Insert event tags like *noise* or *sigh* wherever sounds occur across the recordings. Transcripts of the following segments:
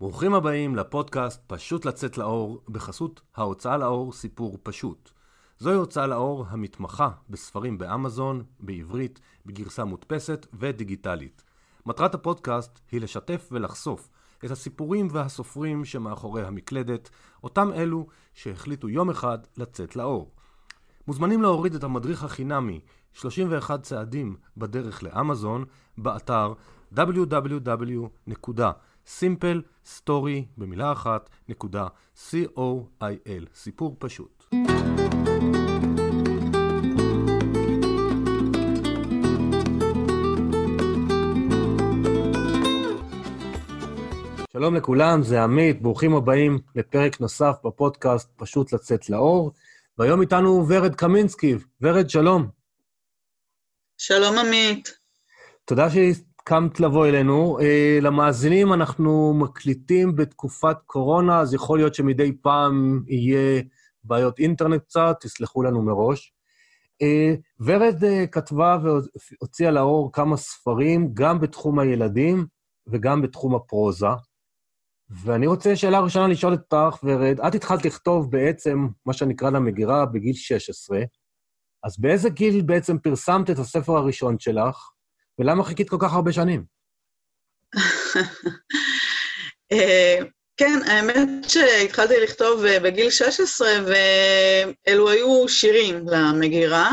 ברוכים הבאים לפודקאסט פשוט לצאת לאור בחסות ההוצאה לאור סיפור פשוט. זוהי הוצאה לאור המתמחה בספרים באמזון, בעברית, בגרסה מודפסת ודיגיטלית. מטרת הפודקאסט היא לשתף ולחשוף את הסיפורים והסופרים שמאחורי המקלדת, אותם אלו שהחליטו יום אחד לצאת לאור. מוזמנים להוריד את המדריך החינמי 31 צעדים בדרך לאמזון באתר www.simplestory במילה אחת נקודה co.il סיפור פשוט. שלום לכולם, זה עמית, ברוכים הבאים לפרק נוסף בפודקאסט פשוט לצאת לאור. והיום איתנו ורד קמינסקי. ורד, שלום. שלום, עמית. תודה שהסכמת לבוא אלינו. Uh, למאזינים, אנחנו מקליטים בתקופת קורונה, אז יכול להיות שמדי פעם יהיה בעיות אינטרנט קצת, תסלחו לנו מראש. Uh, ורד uh, כתבה והוציאה לאור כמה ספרים, גם בתחום הילדים וגם בתחום הפרוזה. ואני רוצה שאלה ראשונה לשאול אותך, ורד, את התחלת לכתוב בעצם מה שנקרא למגירה בגיל 16, אז באיזה גיל בעצם פרסמת את הספר הראשון שלך, ולמה חיכית כל כך הרבה שנים? *laughs* אה, כן, האמת שהתחלתי לכתוב אה, בגיל 16, ואלו היו שירים למגירה.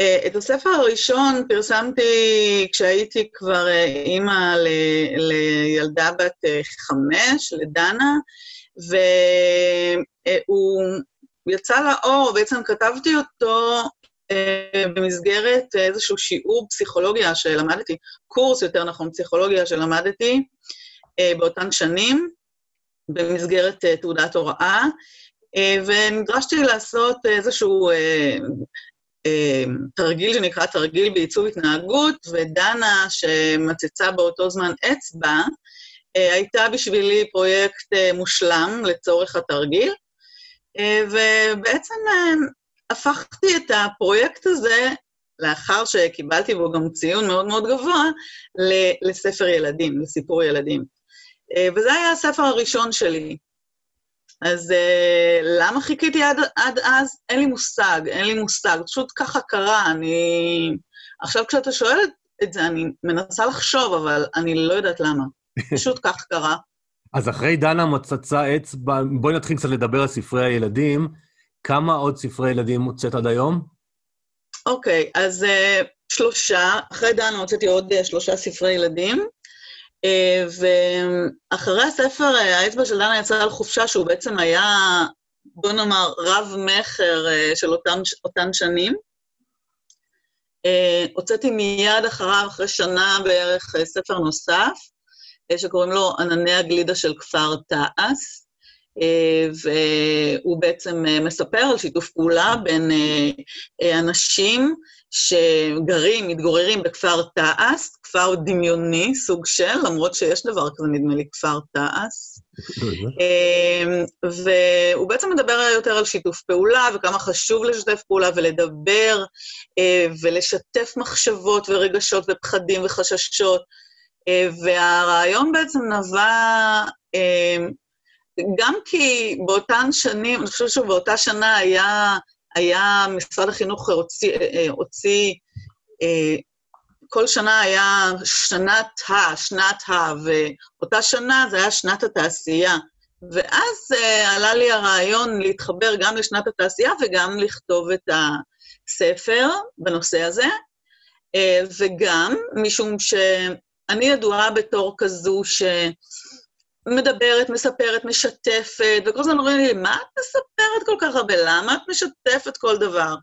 אה, את הספר הראשון פרסמתי כשהייתי כבר אימא לילדה בת חמש, לדנה, והוא יצא לאור, בעצם כתבתי אותו במסגרת איזשהו שיעור פסיכולוגיה שלמדתי, קורס יותר נכון, פסיכולוגיה שלמדתי אה, באותן שנים, במסגרת אה, תעודת הוראה, ונדרשתי לעשות איזשהו תרגיל שנקרא תרגיל בעיצוב התנהגות, ודנה, שמצצה באותו זמן אצבע, הייתה בשבילי פרויקט מושלם לצורך התרגיל, ובעצם הפכתי את הפרויקט הזה, לאחר שקיבלתי בו גם ציון מאוד מאוד גבוה, לספר ילדים, לסיפור ילדים. אה, וזה היה הספר הראשון שלי. אז uh, למה חיכיתי עד, עד אז? אין לי מושג, אין לי מושג. פשוט ככה קרה, אני... עכשיו כשאתה שואל את זה, אני מנסה לחשוב, אבל אני לא יודעת למה. *laughs* פשוט כך קרה. אז אחרי דנה מוצצה אצבע, בואי נתחיל קצת לדבר על ספרי הילדים. כמה עוד ספרי ילדים מוצאת עד היום? אוקיי, okay, אז uh, שלושה. אחרי דנה הוצאתי עוד uh, שלושה ספרי ילדים. Uh, ואחרי הספר, uh, האצבע של דנה יצא על חופשה, שהוא בעצם היה, בוא נאמר, רב-מכר uh, של אותם, אותן שנים. Uh, הוצאתי מיד אחריו, אחרי שנה בערך, uh, ספר נוסף, uh, שקוראים לו ענני הגלידה של כפר תעש. אה, והוא בעצם אה, מספר על שיתוף פעולה בין אה, אנשים שגרים, מתגוררים בכפר תעש, כפר דמיוני, סוג של, למרות שיש דבר כזה, נדמה לי, כפר תעש. *laughs* והוא בעצם מדבר יותר על שיתוף פעולה, וכמה חשוב לשתף פעולה ולדבר, ולשתף מחשבות ורגשות ופחדים וחששות. והרעיון בעצם נבע גם כי באותן שנים, אני חושבת שבאותה שנה היה, היה משרד החינוך הוציא, אה, הוציא אה, כל שנה היה שנת ה, שנת ה, ואותה שנה זה היה שנת התעשייה. ואז uh, עלה לי הרעיון להתחבר גם לשנת התעשייה וגם לכתוב את הספר בנושא הזה, uh, וגם משום שאני ידועה בתור כזו ש... מדברת, מספרת, משתפת, וכל הזמן אומרים לי, מה את מספרת כל כך הרבה? למה את משתפת כל דבר?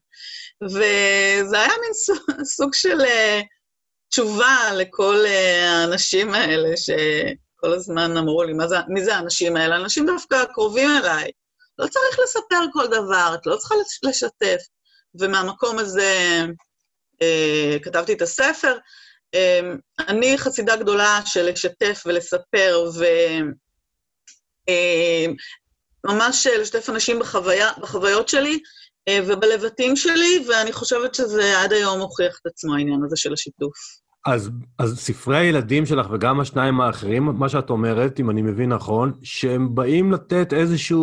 וזה היה מין סוג, סוג של uh, תשובה לכל uh, האנשים האלה שכל הזמן אמרו לי, זה, מי זה האנשים האלה? אנשים דווקא קרובים אליי. לא צריך לספר כל דבר, את לא צריכה לשתף. ומהמקום הזה uh, כתבתי את הספר. אמ, אני חסידה גדולה של לשתף ולספר, וממש אמ, לשתף אנשים בחוויה, בחוויות שלי אה, ובלבטים שלי, ואני חושבת שזה עד היום הוכיח את עצמו, העניין הזה של השיתוף. אז, אז ספרי הילדים שלך וגם השניים האחרים, מה שאת אומרת, אם אני מבין נכון, שהם באים לתת איזושהי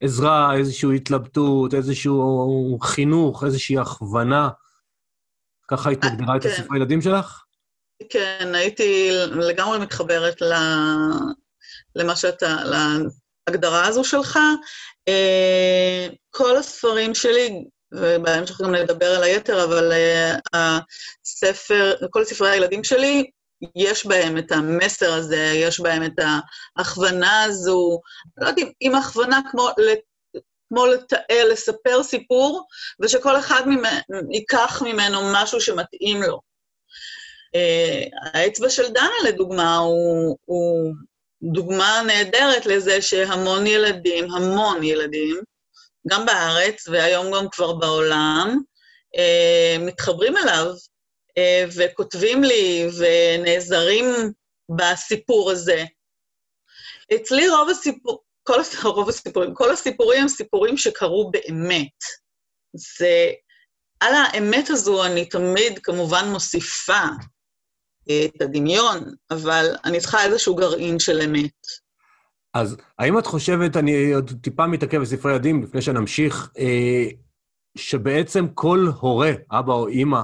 עזרה, איזושהי התלבטות, איזשהו חינוך, איזושהי הכוונה. ככה היית מגדירה את כן. הספרי הילדים שלך? כן, הייתי לגמרי מתחברת ל... למה שאתה, להגדרה הזו שלך. אה, כל הספרים שלי, ובהמשך גם נדבר על היתר, אבל אה, הספר, כל ספרי הילדים שלי, יש בהם את המסר הזה, יש בהם את ההכוונה הזו, לא יודעת אם הכוונה כמו, כמו לתאר, לספר סיפור, ושכל אחד ממנו, ייקח ממנו משהו שמתאים לו. Uh, האצבע של דנה, לדוגמה, הוא, הוא דוגמה נהדרת לזה שהמון ילדים, המון ילדים, גם בארץ והיום גם כבר בעולם, uh, מתחברים אליו uh, וכותבים לי ונעזרים בסיפור הזה. אצלי רוב הסיפור, כל רוב הסיפורים, כל הסיפורים הם סיפורים שקרו באמת. זה, על האמת הזו אני תמיד כמובן מוסיפה את הדמיון, אבל אני צריכה איזשהו גרעין של אמת. אז האם את חושבת, אני עוד טיפה מתעכב בספרי ילדים, לפני שנמשיך, אה, שבעצם כל הורה, אבא או אימא,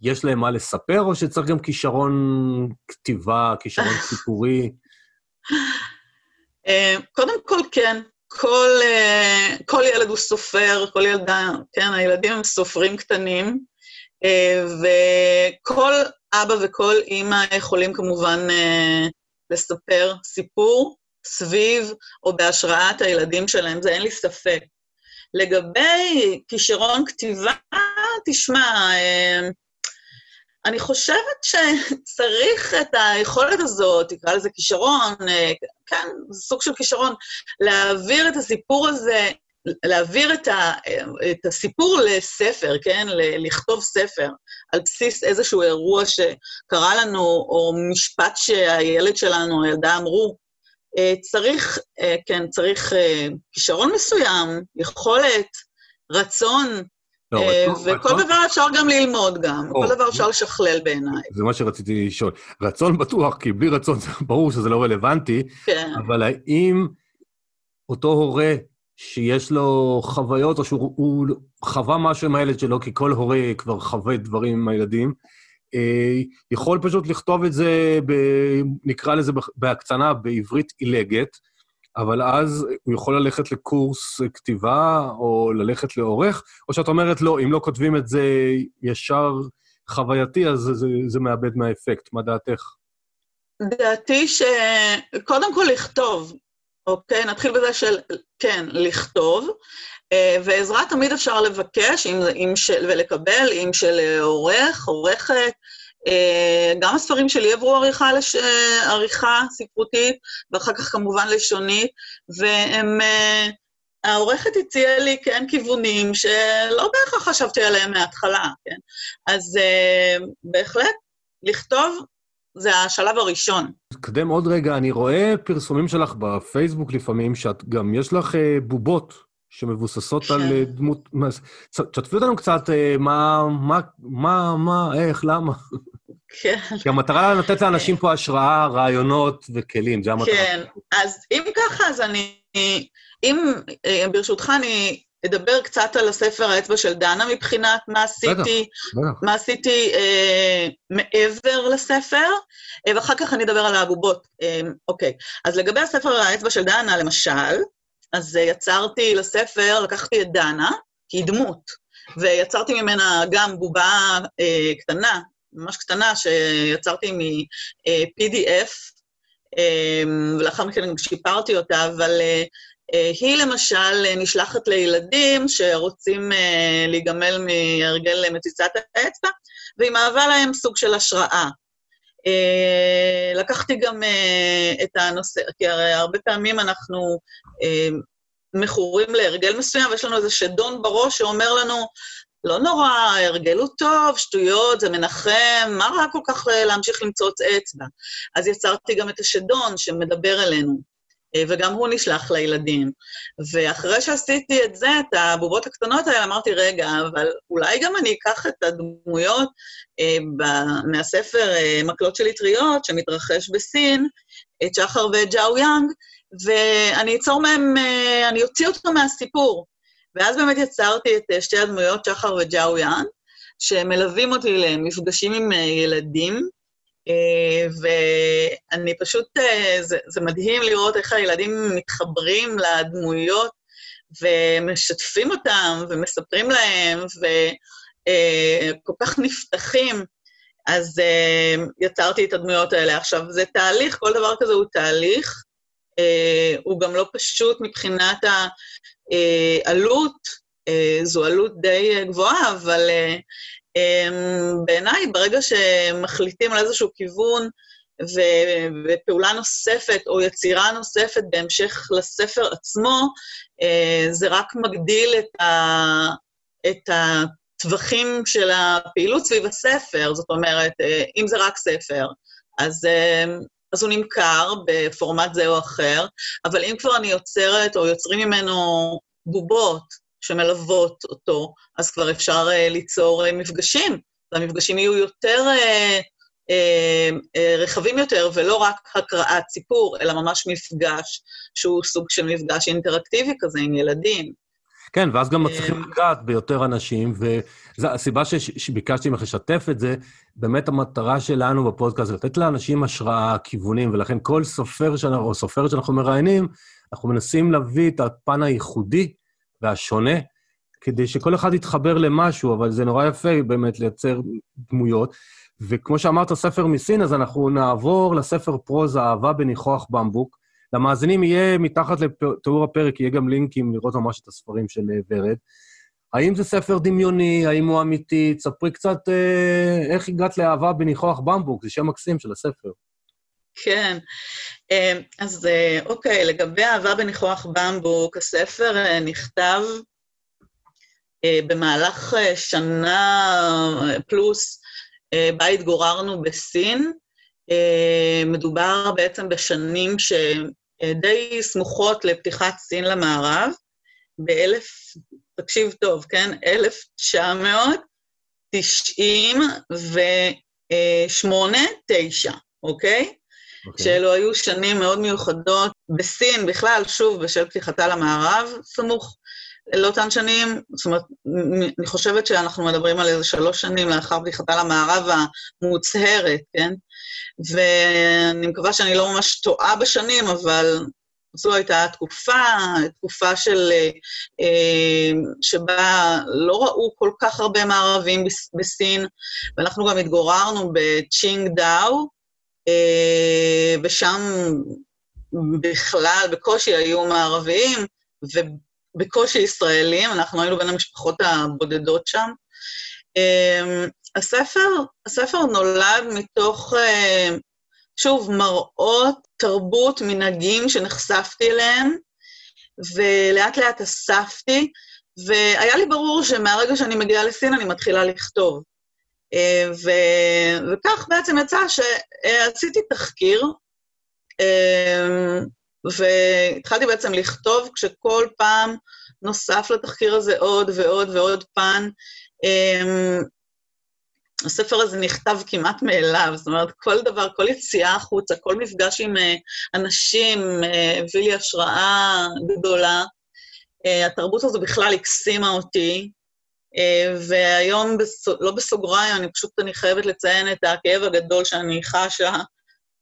יש להם מה לספר, או שצריך גם כישרון כתיבה, כישרון *laughs* סיפורי? קודם כל, כן. כל, כל ילד הוא סופר, כל ילדה, כן, הילדים הם סופרים קטנים, וכל אבא וכל אימא יכולים כמובן לספר סיפור סביב או בהשראת הילדים שלהם, זה אין לי ספק. לגבי כישרון כתיבה, תשמע, אני חושבת שצריך את היכולת הזאת, תקרא לזה כישרון, כן, זה סוג של כישרון, להעביר את הסיפור הזה, להעביר את, ה, את הסיפור לספר, כן? לכתוב ספר, על בסיס איזשהו אירוע שקרה לנו, או משפט שהילד שלנו, הילדה אמרו. צריך, כן, צריך כישרון מסוים, יכולת, רצון, לא, וכל רצון... דבר אפשר גם ללמוד גם, או, כל דבר אפשר לשכלל בעיניי. זה מה שרציתי לשאול. רצון בטוח, כי בלי רצון זה ברור שזה לא רלוונטי, כן. אבל האם אותו הורה שיש לו חוויות, או שהוא חווה משהו עם הילד שלו, כי כל הורה כבר חווה דברים עם הילדים, יכול פשוט לכתוב את זה, ב, נקרא לזה בהקצנה, בעברית עילגת, אבל אז הוא יכול ללכת לקורס כתיבה, או ללכת לעורך, או שאת אומרת, לא, אם לא כותבים את זה ישר חווייתי, אז זה, זה, זה מאבד מהאפקט. מה דעתך? דעתי שקודם כל לכתוב, אוקיי? נתחיל בזה של, כן, לכתוב, ועזרה תמיד אפשר לבקש ולקבל, אם של עורך, עורכת, גם הספרים שלי עברו עריכה, לש... עריכה ספרותית, ואחר כך כמובן לשונית, והם... העורכת הציעה לי, כן, כיוונים שלא בהכרח חשבתי עליהם מההתחלה, כן? אז בהחלט, לכתוב זה השלב הראשון. נתקדם עוד רגע, אני רואה פרסומים שלך בפייסבוק לפעמים, שאת גם, יש לך בובות שמבוססות כן. על דמות... תשתפי אותנו קצת מה, מה, מה, מה, איך, למה. כן. כי המטרה לתת לאנשים פה השראה, רעיונות וכלים, זה המטרה. כן, אז אם ככה, אז אני... אם, ברשותך, אני אדבר קצת על הספר האצבע של דנה מבחינת מה עשיתי, מה עשיתי אה, מעבר לספר, אה, ואחר כך אני אדבר על הבובות. אה, אוקיי, אז לגבי הספר האצבע של דנה, למשל, אז אה, יצרתי לספר, לקחתי את דנה, כי היא דמות, ויצרתי ממנה גם בובה אה, קטנה, ממש קטנה, שיצרתי מ-PDF, אה, ולאחר מכן גם שיפרתי אותה, אבל אה, היא למשל נשלחת לילדים שרוצים אה, להיגמל מהרגל מציצת האצבע, והיא מהווה להם סוג של השראה. אה, לקחתי גם אה, את הנושא, כי הרי הרבה פעמים אנחנו אה, מכורים להרגל מסוים, ויש לנו איזה שדון בראש שאומר לנו, לא נורא, ההרגל הוא טוב, שטויות, זה מנחם, מה רע כל כך להמשיך למצוץ אצבע? אז יצרתי גם את השדון שמדבר אלינו. וגם הוא נשלח לילדים. ואחרי שעשיתי את זה, את הבובות הקטנות האלה, אמרתי, רגע, אבל אולי גם אני אקח את הדמויות מהספר מקלות של אטריות, שמתרחש בסין, את שחר ואת ג'או יאנג, ואני אצור מהם, אני אוציא אותו מהסיפור. ואז באמת יצרתי את שתי הדמויות, שחר וג'או יאנג, שמלווים אותי למפגשים עם ילדים, ואני פשוט, זה, זה מדהים לראות איך הילדים מתחברים לדמויות ומשתפים אותם ומספרים להם, וכל כך נפתחים. אז יצרתי את הדמויות האלה. עכשיו, זה תהליך, כל דבר כזה הוא תהליך, הוא גם לא פשוט מבחינת העלות, זו עלות די גבוהה, אבל בעיניי, ברגע שמחליטים על איזשהו כיוון ופעולה נוספת או יצירה נוספת בהמשך לספר עצמו, זה רק מגדיל את, ה, את הטווחים של הפעילות סביב הספר. זאת אומרת, אם זה רק ספר, אז, אז הוא נמכר בפורמט זה או אחר, אבל אם כבר אני יוצרת או יוצרים ממנו בובות, שמלוות אותו, אז כבר אפשר uh, ליצור uh, מפגשים, והמפגשים יהיו יותר, uh, uh, uh, רחבים יותר, ולא רק הקראת סיפור, אלא ממש מפגש שהוא סוג של מפגש אינטראקטיבי כזה עם ילדים. כן, ואז גם מצליחים לגעת ביותר אנשים, והסיבה שביקשתי ממך לשתף את זה, באמת המטרה שלנו בפודקאסט זה לתת לאנשים השראה, כיוונים, ולכן כל סופר שאנחנו, או סופרת שאנחנו מראיינים, אנחנו מנסים להביא את הפן הייחודי והשונה, כדי שכל אחד יתחבר למשהו, אבל זה נורא יפה באמת לייצר דמויות. וכמו שאמרת, ספר מסין, אז אנחנו נעבור לספר פרוזה, אהבה בניחוח במבוק. למאזינים יהיה, מתחת לתיאור הפרק, יהיה גם לינקים לראות ממש את הספרים של אה, ורד. האם זה ספר דמיוני? האם הוא אמיתי? תספרי קצת אה, איך הגעת לאהבה בניחוח במבוק, זה שם מקסים של הספר. כן, אה, אז אה, אוקיי, לגבי אהבה בניחוח במבוק, הספר אה, נכתב במהלך שנה פלוס בה התגוררנו בסין. מדובר בעצם בשנים שדי סמוכות לפתיחת סין למערב, באלף, תקשיב טוב, כן? 1998, 9, אוקיי? Okay. אוקיי. שאלו היו שנים מאוד מיוחדות בסין בכלל, שוב, בשל פתיחתה למערב, סמוך לאותן שנים, זאת אומרת, אני חושבת שאנחנו מדברים על איזה שלוש שנים לאחר פתיחתה למערב המוצהרת, כן? ואני מקווה שאני לא ממש טועה בשנים, אבל זו הייתה תקופה, תקופה של, אה, שבה לא ראו כל כך הרבה מערבים בסין, ואנחנו גם התגוררנו בצ'ינג דאו, אה, ושם בכלל בקושי היו מערביים ובקושי ישראלים, אנחנו היינו בין המשפחות הבודדות שם. אה, הספר, הספר נולד מתוך, אה, שוב, מראות, תרבות, מנהגים שנחשפתי אליהם, ולאט לאט אספתי, והיה לי ברור שמהרגע שאני מגיעה לסין אני מתחילה לכתוב. ו... וכך בעצם יצא שעשיתי תחקיר, והתחלתי בעצם לכתוב כשכל פעם נוסף לתחקיר הזה עוד ועוד ועוד פן. הספר הזה נכתב כמעט מאליו, זאת אומרת, כל דבר, כל יציאה החוצה, כל מפגש עם אנשים הביא לי השראה גדולה. התרבות הזו בכלל הקסימה אותי, אה, והיום, לא בסוגריים, אני פשוט, אני חייבת לציין את הכאב הגדול שאני חשה,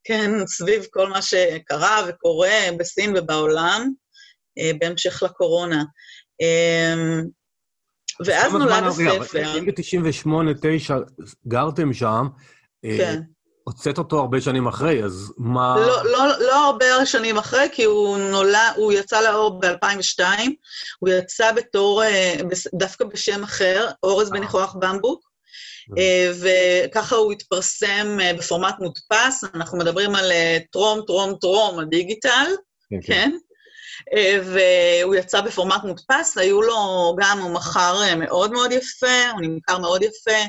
כן, סביב כל מה שקרה וקורה בסין ובעולם, אה, בהמשך לקורונה. אמ, ואז נולד הספר. אם ב-98-9 גרתם שם, אה, כן. הוצאת אותו הרבה שנים אחרי, אז מה... לא, לא, לא הרבה שנים אחרי, כי הוא נולד, הוא יצא לאור ב-2002, הוא יצא בתור, אה, דווקא בשם אחר, אורז אה. בניחוח במבוק, אה. וככה הוא התפרסם בפורמט מודפס, אנחנו מדברים על טרום, טרום, טרום, הדיגיטל, כן? והוא יצא בפורמט מודפס, היו לו גם, הוא מכר מאוד מאוד יפה, הוא נמכר מאוד יפה,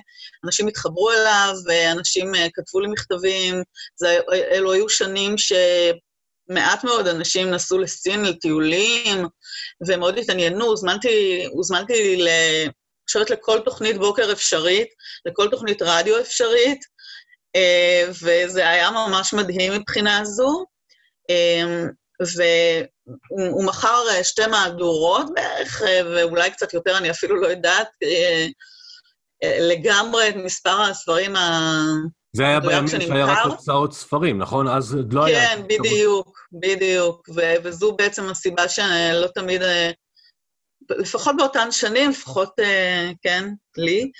אנשים התחברו אליו, אנשים כתבו לי מכתבים, זה, אלו היו שנים מעט מאוד אנשים נסעו לסין לטיולים, והם מאוד התעניינו, הוזמנתי, הוזמנתי ל... חושבת לכל תוכנית בוקר אפשרית, לכל תוכנית רדיו אפשרית, אה, וזה היה ממש מדהים מבחינה זו. אה, והוא מכר אה, שתי מהדורות בערך, ואולי קצת יותר, אני אפילו לא יודעת לגמרי את מספר הספרים זה היה בימים שהיה רק הוצאות ספרים, נכון? אז עוד לא היה... כן, בדיוק, בדיוק. וזו בעצם הסיבה שלא תמיד לפחות באותן שנים, לפחות, אה, כן, לי.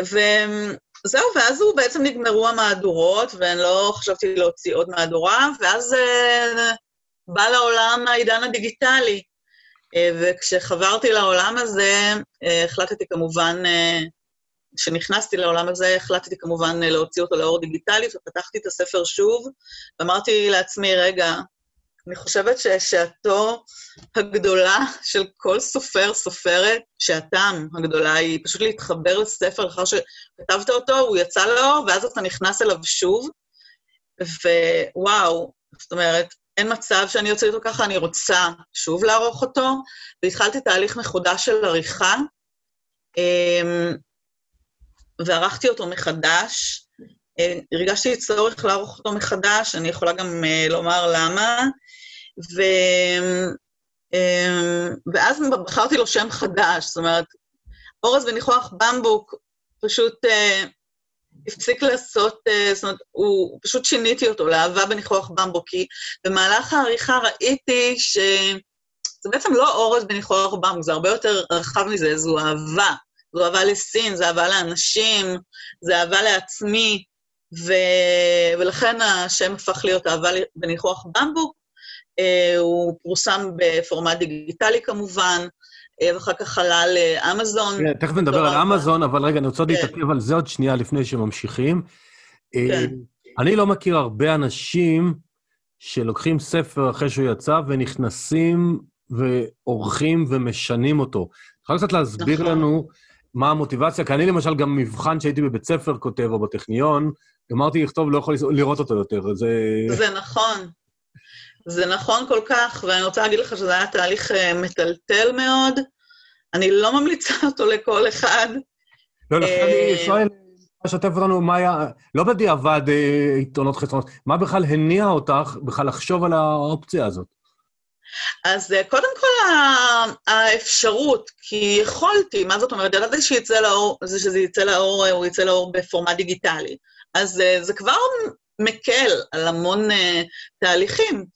וזהו, ואז הוא בעצם נגמרו המהדורות, ואני לא חשבתי להוציא עוד מהדורה, ואז אה, בא לעולם העידן הדיגיטלי. אה, וכשחברתי לעולם הזה, החלטתי כמובן, כשנכנסתי לעולם הזה, החלטתי כמובן להוציא אותו לאור דיגיטלית, ופתחתי את הספר שוב, ואמרתי לעצמי, רגע, אני חושבת ששעתו הגדולה של כל סופר, סופרת, שעתם הגדולה היא פשוט להתחבר לספר לאחר שכתבת אותו, הוא יצא לאור, ואז אתה נכנס אליו שוב, ווואו, זאת אומרת, אין מצב שאני אוציא אותו ככה, אני רוצה שוב לערוך אותו, והתחלתי תהליך מחודש של עריכה, אמ, וערכתי אותו מחדש. אה, הרגשתי צורך לערוך אותו מחדש, אני יכולה גם אה, לומר למה. ו... אמ, ואז בחרתי לו שם חדש, זאת אומרת, אורז וניחוח במבוק פשוט uh, הפסיק לעשות, uh, זאת אומרת, הוא, פשוט שיניתי אותו לאהבה בניחוח במבוק, כי במהלך העריכה ראיתי שזה בעצם לא אורז בניחוח במבוק, זה הרבה יותר רחב מזה, זו אהבה. זו אהבה לסין, זו אהבה לאנשים, זו אהבה לעצמי, ו... ולכן השם הפך להיות אהבה בניחוח במבוק, אה, הוא פורסם בפורמט דיגיטלי כמובן, אה, ואחר כך עלה לאמזון. כן, תכף נדבר על אמזון, אבל רגע, אני רוצה כן. להתעכב על זה עוד שנייה לפני שממשיכים. אה, כן. אני לא מכיר הרבה אנשים שלוקחים ספר אחרי שהוא יצא ונכנסים ועורכים ומשנים אותו. אתה קצת להסביר נכון. לנו מה המוטיבציה? כי אני למשל גם מבחן שהייתי בבית ספר כותב או בטכניון, גמרתי לכתוב, לא יכול לראות אותו יותר. זה... זה נכון. זה נכון כל כך, ואני רוצה להגיד לך שזה היה תהליך אה, מטלטל מאוד. אני לא ממליצה *laughs* אותו לכל אחד. לא, לכן אני אה, שואל, לשתף אותנו מה היה, לא בדיעבד אה, עיתונות חסרונות, מה בכלל הניע אותך בכלל לחשוב על האופציה הזאת? אז קודם כל האפשרות, כי יכולתי, מה זאת אומרת? ידעתי שיצא לאור, שזה יצא לאור, הוא יצא לאור בפורמט דיגיטלי. אז זה כבר מקל על המון תהליכים.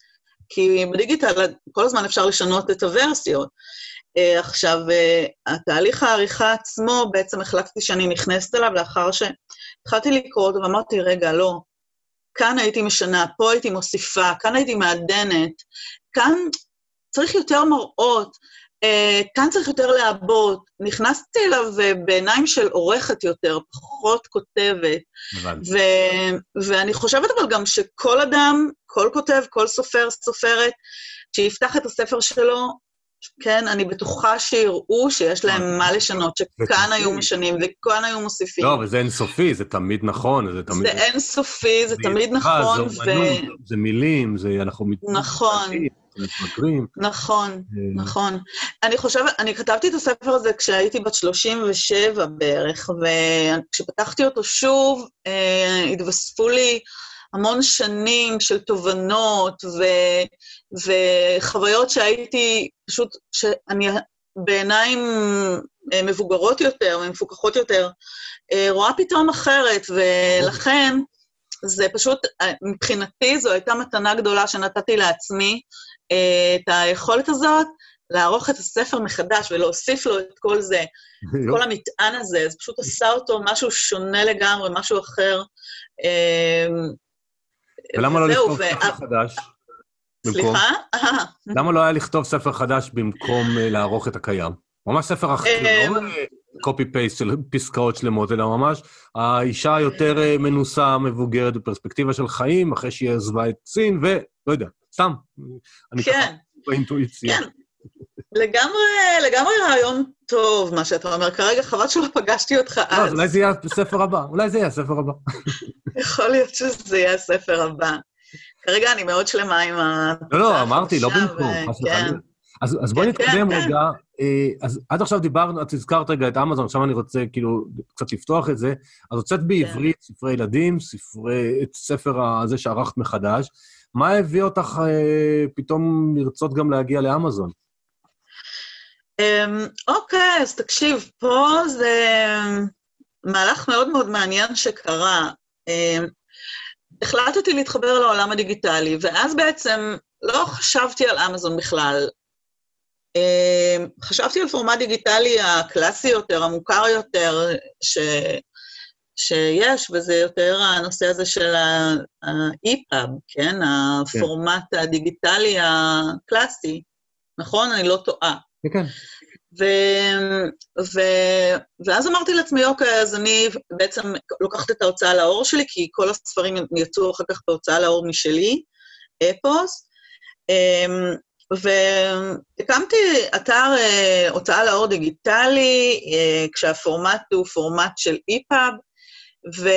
כי בדיגיטל כל הזמן אפשר לשנות את הוורסיות. Uh, עכשיו, uh, התהליך העריכה עצמו, בעצם החלטתי שאני נכנסת אליו לאחר שהתחלתי לקרוא אותו ואמרתי, רגע, לא, כאן הייתי משנה, פה הייתי מוסיפה, כאן הייתי מעדנת, כאן צריך יותר מראות, כאן צריך יותר לעבות. נכנסתי אליו בעיניים של עורכת יותר, פחות כותבת. ואני חושבת אבל גם שכל אדם כל כותב, כל סופר, סופרת, שיפתח את הספר שלו, כן, אני בטוחה שיראו שיש להם אה, מה לשנות, שכאן היו משנים וכאן היו מוסיפים. לא, אבל זה אינסופי, זה תמיד נכון, זה תמיד... זה אינסופי, זה תמיד נכון, ו... זה מילים, זה אנחנו... נכון. מתמכרים. נכון, אה, נכון. אני חושבת, אני כתבתי את הספר הזה כשהייתי בת 37 בערך, וכשפתחתי אותו שוב, אה, התווספו לי המון שנים של תובנות ו, וחוויות שהייתי פשוט, שאני בעיניים אה, מבוגרות יותר ומפוקחות יותר, אה, רואה פתאום אחרת, ולכן זה פשוט, מבחינתי זו הייתה מתנה גדולה שנתתי לעצמי, את היכולת הזאת לערוך את הספר מחדש ולהוסיף לו את כל זה, כל המטען הזה, זה פשוט עשה אותו משהו שונה לגמרי, משהו אחר. ולמה לא לכתוב ספר חדש? סליחה? למה לא היה לכתוב ספר חדש במקום אה, לערוך את הקיים? ממש ספר אחר, לא קופי אמ, פייסט של פסקאות שלמות, אלא ממש האישה היותר אה, מנוסה, מבוגרת, בפרספקטיבה של חיים, אחרי שהיא עזבה את סין, ולא יודע, סתם. אני ככה כן. באינטואיציה. כן. לגמרי, לגמרי רעיון טוב, מה שאתה אומר. כרגע חבל שלא פגשתי אותך לא, אז. לא, אולי זה יהיה הספר הבא. אולי זה יהיה הספר הבא. *laughs* יכול להיות שזה יהיה הספר הבא. כרגע אני מאוד שלמה עם ה... לא, לא, אמרתי, לא במקום, חס וחלילה. אז, אז בואי כן, נתקדם כן, רגע. אה, אז עד עכשיו דיברנו, את הזכרת רגע את אמזון, עכשיו אני רוצה כאילו קצת לפתוח את זה. אז הוצאת בעברית ספרי ילדים, ספרי, את ספר הזה שערכת מחדש. מה הביא אותך אה, פתאום לרצות גם להגיע לאמזון? אמ, אוקיי, אז תקשיב, פה זה מהלך מאוד מאוד מעניין שקרה. אמ, החלטתי להתחבר לעולם הדיגיטלי, ואז בעצם לא חשבתי על אמזון בכלל. אמ, חשבתי על פורמט דיגיטלי הקלאסי יותר, המוכר יותר, ש... שיש, וזה יותר הנושא הזה של ה-EPUB, כן? הפורמט הדיגיטלי הקלאסי. נכון? אני לא טועה. כן. ו... ו... ואז אמרתי לעצמי, אוקיי, אז אני בעצם לוקחת את ההוצאה לאור שלי, כי כל הספרים יצאו אחר כך בהוצאה לאור משלי, אפוס, אמ, והקמתי אתר אה, הוצאה לאור דיגיטלי, אה, כשהפורמט הוא פורמט של EPUB, ו...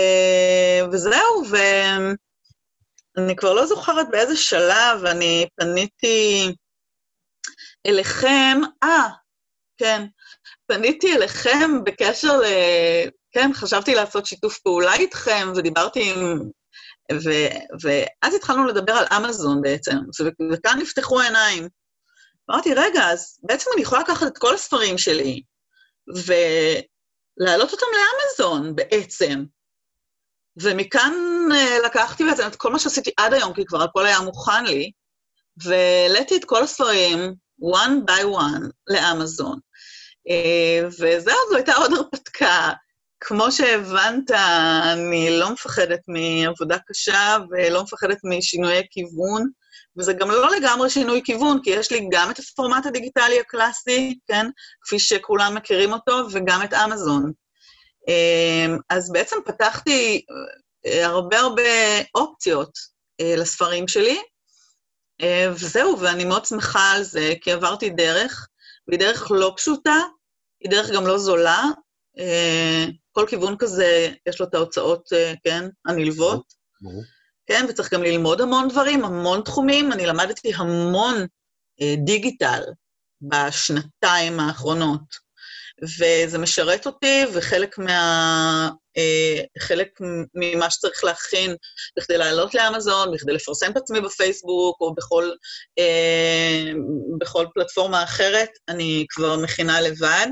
וזהו, ואני כבר לא זוכרת באיזה שלב אני פניתי אליכם, אה, כן, פניתי אליכם בקשר ל... כן, חשבתי לעשות שיתוף פעולה איתכם, ודיברתי עם... ו... ואז התחלנו לדבר על אמזון בעצם, ו... וכאן נפתחו העיניים. אמרתי, רגע, אז בעצם אני יכולה לקחת את כל הספרים שלי ולהעלות אותם לאמזון בעצם. ומכאן uh, לקחתי בעצם את כל מה שעשיתי עד היום, כי כבר הכל היה מוכן לי, והעליתי את כל הספרים, one by one, לאמזון. Uh, וזהו, זו הייתה עוד הרפתקה. כמו שהבנת, אני לא מפחדת מעבודה קשה ולא מפחדת משינויי כיוון, וזה גם לא לגמרי שינוי כיוון, כי יש לי גם את הפורמט הדיגיטלי הקלאסי, כן, כפי שכולם מכירים אותו, וגם את אמזון. אמ, אז בעצם פתחתי אה, הרבה הרבה אופציות אה, לספרים שלי, אה, וזהו, ואני מאוד שמחה על זה, כי עברתי דרך, והיא דרך לא פשוטה, היא דרך גם לא זולה. כל כיוון כזה, יש לו את ההוצאות, כן, הנלוות. ברור. כן, וצריך גם ללמוד המון דברים, המון תחומים. אני למדתי המון דיגיטל בשנתיים האחרונות. וזה משרת אותי, וחלק מה... אה, חלק ממה שצריך להכין בכדי לעלות לאמזון, בכדי לפרסם את עצמי בפייסבוק או בכל, אה, בכל פלטפורמה אחרת, אני כבר מכינה לבד.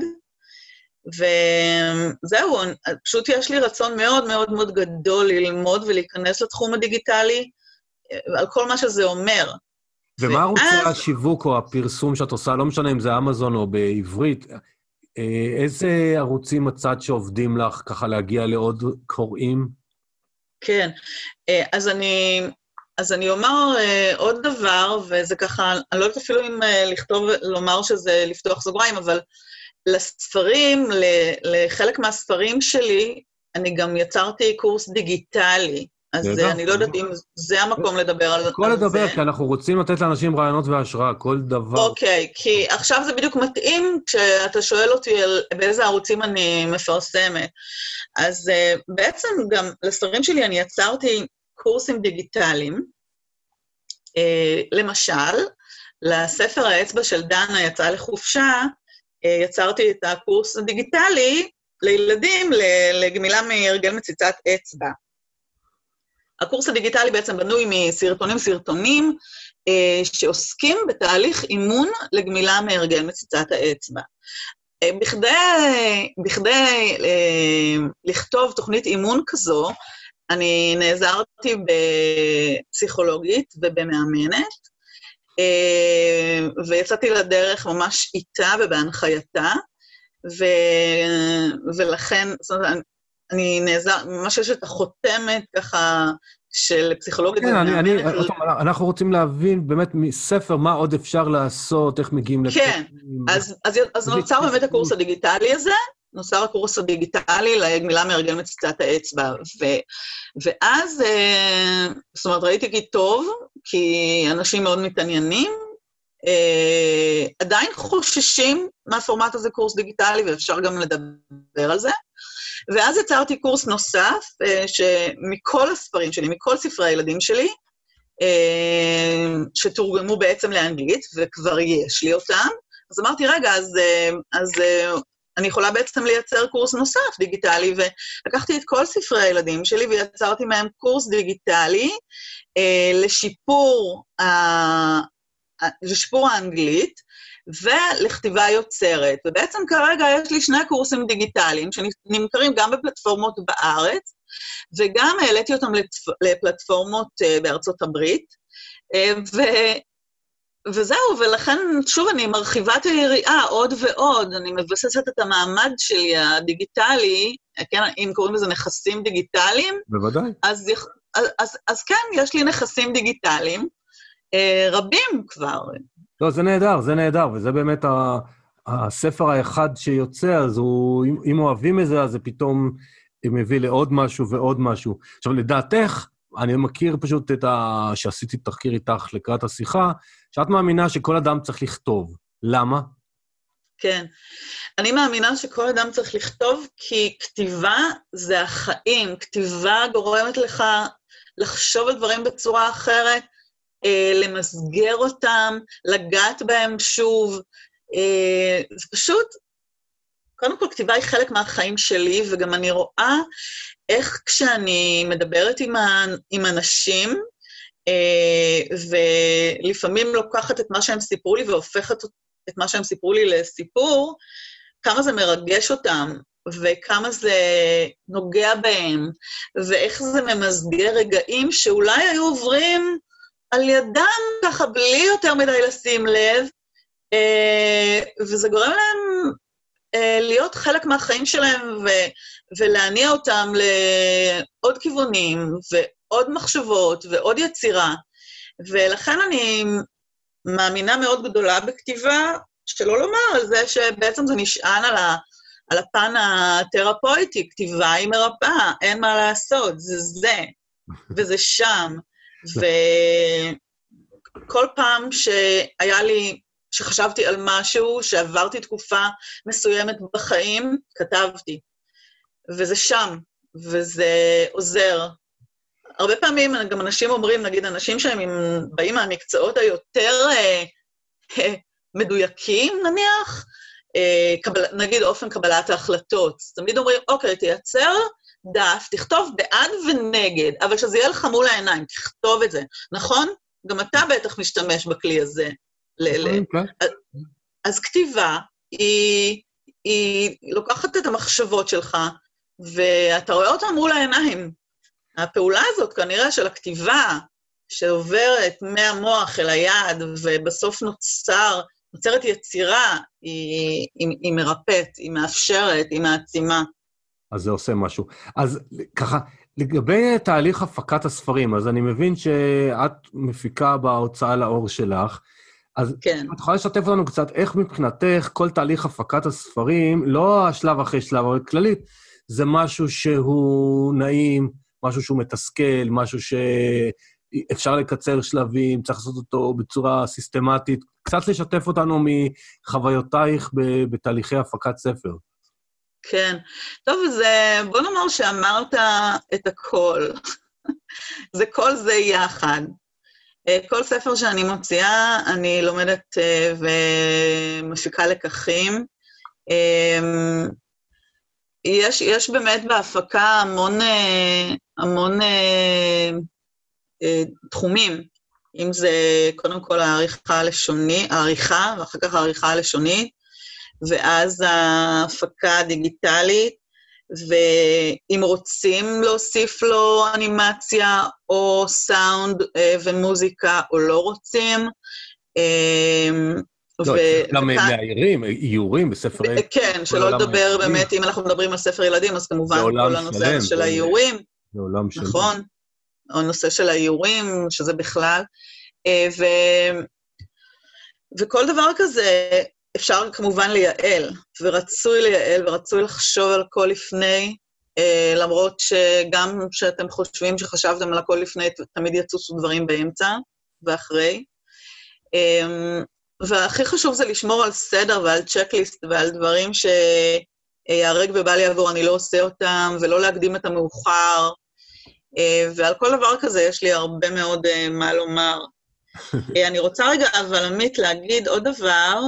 וזהו, פשוט יש לי רצון מאוד מאוד מאוד גדול ללמוד ולהיכנס לתחום הדיגיטלי, אה, על כל מה שזה אומר. ומה ערוצי ואז... השיווק או הפרסום שאת עושה, לא משנה אם זה אמזון או בעברית, איזה ערוצים מצאת שעובדים לך ככה להגיע לעוד קוראים? כן, אה, אז אני, אז אני אומר אה, עוד דבר, וזה ככה, אני לא יודעת אפילו אם לכתוב, לומר שזה לפתוח סוגריים, אבל לספרים, לחלק מהספרים שלי, אני גם יצרתי קורס דיגיטלי. אז. אני לא יודעת אם זה המקום לדבר על זה. הכל לדבר, כי אנחנו רוצים לתת לאנשים רעיונות והשראה, כל דבר. אוקיי, כי עכשיו זה בדיוק מתאים כשאתה שואל אותי באיזה ערוצים אני מפרסמת. אז uh, בעצם גם לספרים שלי אני יצרתי קורסים דיגיטליים. Uh, למשל, לספר האצבע של דנה יצא לחופשה, uh, יצרתי את הקורס הדיגיטלי לילדים לגמילה מהרגל מציצת אצבע. הקורס הדיגיטלי בעצם בנוי מסרטונים-סרטונים אה, שעוסקים בתהליך אימון לגמילה מהרגל מציצת האצבע. אה, בכדי, בכדי אה, לכתוב תוכנית אימון כזו, אני נעזרתי בפסיכולוגית ובמאמנת, ויצאתי לדרך ממש איתה ובהנחייתה, ו, ולכן, זאת אומרת, אני נעזר, ממש יש את החותמת ככה של פסיכולוגית. כן, אני, אני, של... אנחנו רוצים להבין באמת מספר מה עוד אפשר לעשות, איך מגיעים לפה. כן, אז, אז, אז נוצר באמת הקורס הדיגיטלי הזה, נוצר הקורס הדיגיטלי לגמילה מהרגל מציצת האצבע, ו, ואז, אה, זאת אומרת, ראיתי כי טוב, כי אנשים מאוד מתעניינים, אה, עדיין חוששים מהפורמט הזה קורס דיגיטלי, ואפשר גם לדבר על זה. ואז יצרתי קורס נוסף, אה, שמכל הספרים שלי, מכל ספרי הילדים שלי, שתורגמו בעצם לאנגלית, וכבר יש לי אותם. אז אמרתי, רגע, אז, אז אני יכולה בעצם לייצר קורס נוסף דיגיטלי, ולקחתי את כל ספרי הילדים שלי ויצרתי מהם קורס דיגיטלי אה, לשיפור, אה, לשיפור האנגלית ולכתיבה יוצרת. ובעצם כרגע יש לי שני קורסים דיגיטליים שנמכרים גם בפלטפורמות בארץ, וגם העליתי אותם לפלטפורמות אה, בארצות הברית. אה, ו... וזהו, ולכן, שוב, אני מרחיבה את היריעה עוד ועוד, אני מבססת את המעמד שלי הדיגיטלי, כן, אם קוראים לזה נכסים דיגיטליים, בוודאי. אז, אז, אז, אז כן, יש לי נכסים דיגיטליים, אה, רבים כבר. לא, זה נהדר, זה נהדר, וזה באמת ה, הספר האחד שיוצא, אז הוא, אם, אם אוהבים את זה, אז זה פתאום מביא לעוד משהו ועוד משהו. עכשיו, לדעתך, אני מכיר פשוט את ה... שעשיתי תחקיר איתך לקראת השיחה, שאת מאמינה שכל אדם צריך לכתוב. למה? כן. אני מאמינה שכל אדם צריך לכתוב, כי כתיבה זה החיים. כתיבה גורמת לך לחשוב על דברים בצורה אחרת, למסגר אותם, לגעת בהם שוב. אה, זה פשוט, קודם כל, כתיבה היא חלק מהחיים שלי, וגם אני רואה איך כשאני מדברת עם, ה, עם אנשים, אה, ולפעמים לוקחת את מה שהם סיפרו לי והופכת את מה שהם סיפרו לי לסיפור, כמה זה מרגש אותם, וכמה זה נוגע בהם, ואיך זה ממסגר רגעים שאולי היו עוברים על ידם ככה בלי יותר מדי לשים לב, אה, וזה גורם להם אה, להיות חלק מהחיים שלהם ו- ולהניע אותם לעוד כיוונים ועוד מחשבות ועוד יצירה. ולכן אני מאמינה מאוד גדולה בכתיבה, שלא לומר על זה שבעצם זה נשען על, ה, על הפן התרפויטי, כתיבה היא מרפאה, אין מה לעשות, זה זה, וזה שם. וכל פעם שהיה לי שחשבתי על משהו, שעברתי תקופה מסוימת בחיים, כתבתי. וזה שם, וזה עוזר. הרבה פעמים גם אנשים אומרים, נגיד, אנשים שהם עם, באים מהמקצועות היותר אה, אה, מדויקים, נניח, אה, קבל, נגיד אופן קבלת ההחלטות. תמיד אומרים, אוקיי, תייצר דף, תכתוב בעד ונגד, אבל שזה יהיה לך מול העיניים, תכתוב את זה, נכון? גם אתה בטח משתמש בכלי הזה. okay. אז, אז כתיבה היא, היא לוקחת את המחשבות שלך, ואתה רואה אותן מול העיניים. הפעולה הזאת, כנראה, של הכתיבה, שעוברת מהמוח אל היד, ובסוף נוצר, נוצרת יצירה, היא, היא, היא מרפאת, היא מאפשרת, היא מעצימה. אז זה עושה משהו. אז ככה, לגבי תהליך הפקת הספרים, אז אני מבין שאת מפיקה בהוצאה לאור שלך, אז כן. את יכולה לשתף אותנו קצת איך מבחינתך כל תהליך הפקת הספרים, לא השלב אחרי שלב, אבל כללית, זה משהו שהוא נעים, משהו שהוא מתסכל, משהו שאפשר לקצר שלבים, צריך לעשות אותו בצורה סיסטמטית. קצת לשתף אותנו מחוויותייך בתהליכי הפקת ספר. כן. טוב, אז אה, בוא נאמר שאמרת את הכל. *laughs* זה כל זה יחד. אה, כל ספר שאני מוציאה, אני לומדת אה, ומפיקה לקחים. אמ, יש, יש באמת בהפקה המון, המון תחומים, אם זה קודם כל העריכה הלשונית, העריכה, ואחר כך העריכה הלשונית, ואז ההפקה הדיגיטלית, ואם רוצים להוסיף לו אנימציה או סאונד אה, ומוזיקה או לא רוצים. אמ, לא, גם מאיירים, איורים בספרי... כן, שלא לדבר באמת, אם אנחנו מדברים על ספר ילדים, אז כמובן כל הנושא של האיורים. זה עולם שלם. נכון, או הנושא של האיורים, שזה בכלל. אה, ו... וכל דבר כזה, אפשר כמובן לייעל, ורצוי לייעל, ורצוי לחשוב על הכל לפני, אה, למרות שגם כשאתם חושבים שחשבתם על הכל לפני, תמיד יצוצו דברים באמצע ואחרי. אה, והכי חשוב זה לשמור על סדר ועל צ'קליסט ועל דברים שיהרג ובל יעבור, אני לא עושה אותם, ולא להקדים את המאוחר. אה, ועל כל דבר כזה יש לי הרבה מאוד אה, מה לומר. *laughs* אני רוצה רגע, אבל עמית, להגיד עוד דבר,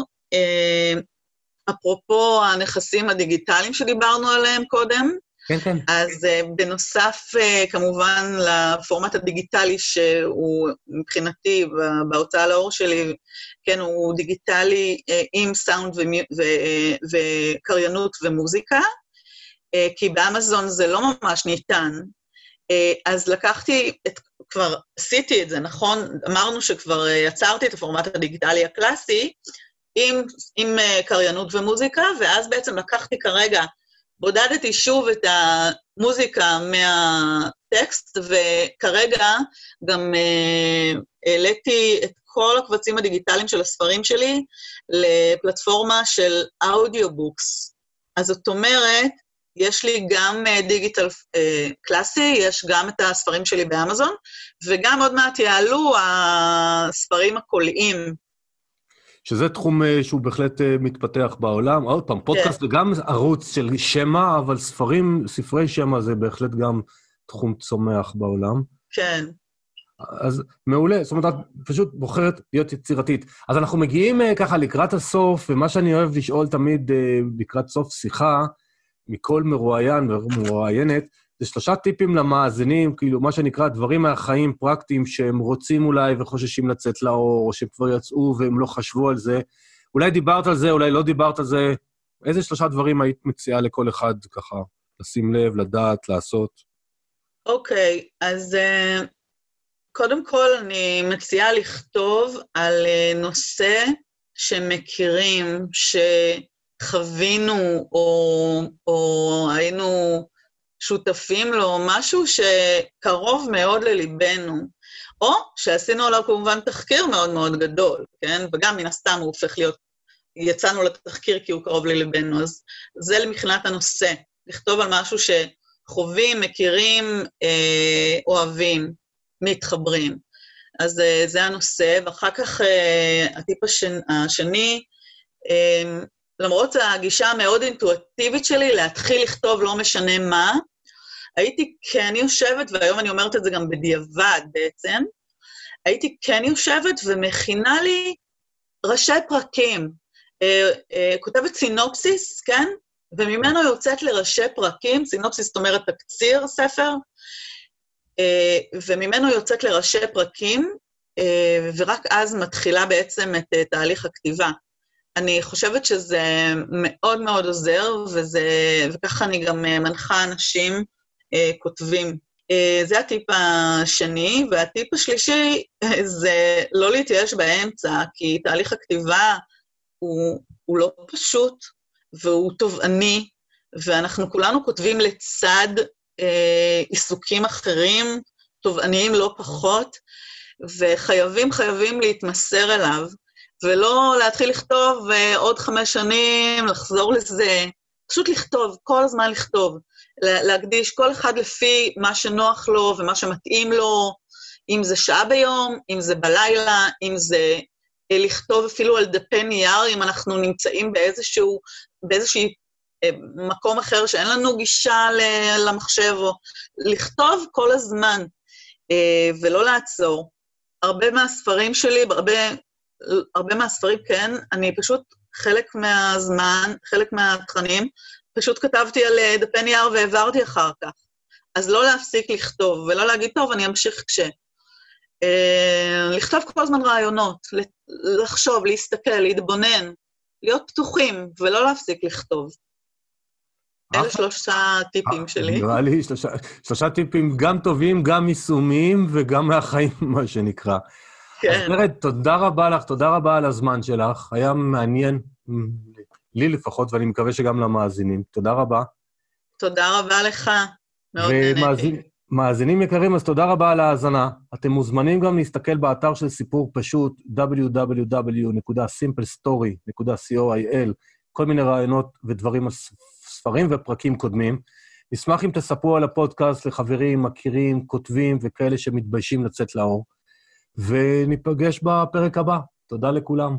אפרופו הנכסים הדיגיטליים שדיברנו עליהם קודם, כן, כן. אז uh, בנוסף, uh, כמובן, לפורמט הדיגיטלי, שהוא מבחינתי, בהוצאה לאור שלי, כן, הוא דיגיטלי עם סאונד וקריינות ומוזיקה, כי באמזון זה לא ממש ניתן. אז לקחתי את, כבר עשיתי את זה, נכון? אמרנו שכבר יצרתי את הפורמט הדיגיטלי הקלאסי, עם, עם uh, קריינות ומוזיקה, ואז בעצם לקחתי כרגע בודדתי שוב את המוזיקה מהטקסט, וכרגע גם uh, העליתי את כל הקבצים הדיגיטליים של הספרים שלי לפלטפורמה של audiobooks. אז זאת אומרת, יש לי גם דיגיטל uh, uh, קלאסי, יש גם את הספרים שלי באמזון, וגם עוד מעט יעלו הספרים הקוליים שזה תחום אה, שהוא בהחלט אה, מתפתח בעולם. עוד פעם, פודקאסט כן. זה גם ערוץ של שמע, אבל ספרים, ספרי שמע זה בהחלט גם תחום צומח בעולם. כן. אז מעולה, זאת אומרת, את פשוט בוחרת להיות יצירתית. אז אנחנו מגיעים אה, ככה לקראת הסוף, ומה שאני אוהב לשאול תמיד לקראת סוף שיחה, מכל מרואיין ומרואיינת, זה שלושה טיפים למאזינים, כאילו, מה שנקרא, דברים מהחיים פרקטיים שהם רוצים אולי וחוששים לצאת לאור, או שהם כבר יצאו והם לא חשבו על זה. אולי דיברת על זה, אולי לא דיברת על זה. איזה שלושה דברים היית מציעה לכל אחד ככה לשים לב, לדעת, לעשות? אוקיי, okay, אז uh, קודם כל אני מציעה לכתוב על uh, נושא שמכירים, שחווינו או, או היינו שותפים לו, משהו שקרוב מאוד לליבנו, או שעשינו עליו כמובן תחקיר מאוד מאוד גדול, כן? וגם מן הסתם הוא הופך להיות, יצאנו לתחקיר כי הוא קרוב לליבנו, אז זה מבחינת הנושא, לכתוב על משהו שחווים, מכירים, אה, אוהבים, מתחברים. אז אה, זה הנושא, ואחר כך אה, הטיפ השני, השני אה, למרות הגישה המאוד אינטואטיבית שלי, להתחיל לכתוב לא משנה מה, הייתי כן יושבת, והיום אני אומרת את זה גם בדיעבד בעצם, הייתי כן יושבת ומכינה לי ראשי פרקים. אה, אה, כותבת סינופסיס, כן? וממנו יוצאת לראשי פרקים, סינופסיס זאת אומרת תקציר ספר, אה, וממנו יוצאת לראשי פרקים, ורק אז מתחילה בעצם את תהליך הכתיבה. אני חושבת שזה מאוד מאוד עוזר, וזה, וככה אני גם מנחה אנשים כותבים. אה, זה הטיפ השני, והטיפ השלישי אה, *laughs* זה לא להתייאש באמצע, כי תהליך הכתיבה הוא, הוא לא פשוט והוא תובעני, ואנחנו כולנו כותבים לצד אה, עיסוקים אחרים, תובעניים לא פחות, וחייבים, חייבים להתמסר אליו. ולא להתחיל לכתוב uh, עוד חמש שנים, לחזור לזה, פשוט לכתוב, כל הזמן לכתוב. להקדיש כל אחד לפי מה שנוח לו ומה שמתאים לו, אם זה שעה ביום, אם זה בלילה, אם זה uh, לכתוב אפילו על דפי נייר, אם אנחנו נמצאים באיזשהו, באיזשהו uh, מקום אחר שאין לנו גישה למחשב, או לכתוב כל הזמן uh, ולא לעצור. הרבה מהספרים שלי, הרבה הרבה מהספרים כן, אני פשוט חלק מהזמן, חלק מהתכנים, פשוט כתבתי על אה, דפי נייר והעברתי אחר כך. אז לא להפסיק לכתוב, ולא להגיד, טוב, אני אמשיך כש... Uh, לכתוב כל הזמן רעיונות, לחשוב, להסתכל, להתבונן, להיות פתוחים, ולא להפסיק לכתוב. אלה שלושה טיפים שלי. נראה לי שלושה, שלושה טיפים גם טובים, גם יישומיים וגם מהחיים, *laughs* מה שנקרא. כן. אז ורד, תודה רבה לך, תודה רבה על הזמן שלך. היה מעניין, לי לפחות, ואני מקווה שגם למאזינים. תודה רבה. תודה רבה לך, מאוד נהניתי. מאזינים יקרים, אז תודה רבה על ההאזנה. אתם מוזמנים גם להסתכל באתר של סיפור פשוט, www.simplestory.co.il, כל מיני רעיונות ודברים, ספרים ופרקים קודמים. נשמח אם תספרו על הפודקאסט לחברים, מכירים, כותבים וכאלה שמתביישים לצאת לאור. וניפגש בפרק הבא. תודה לכולם.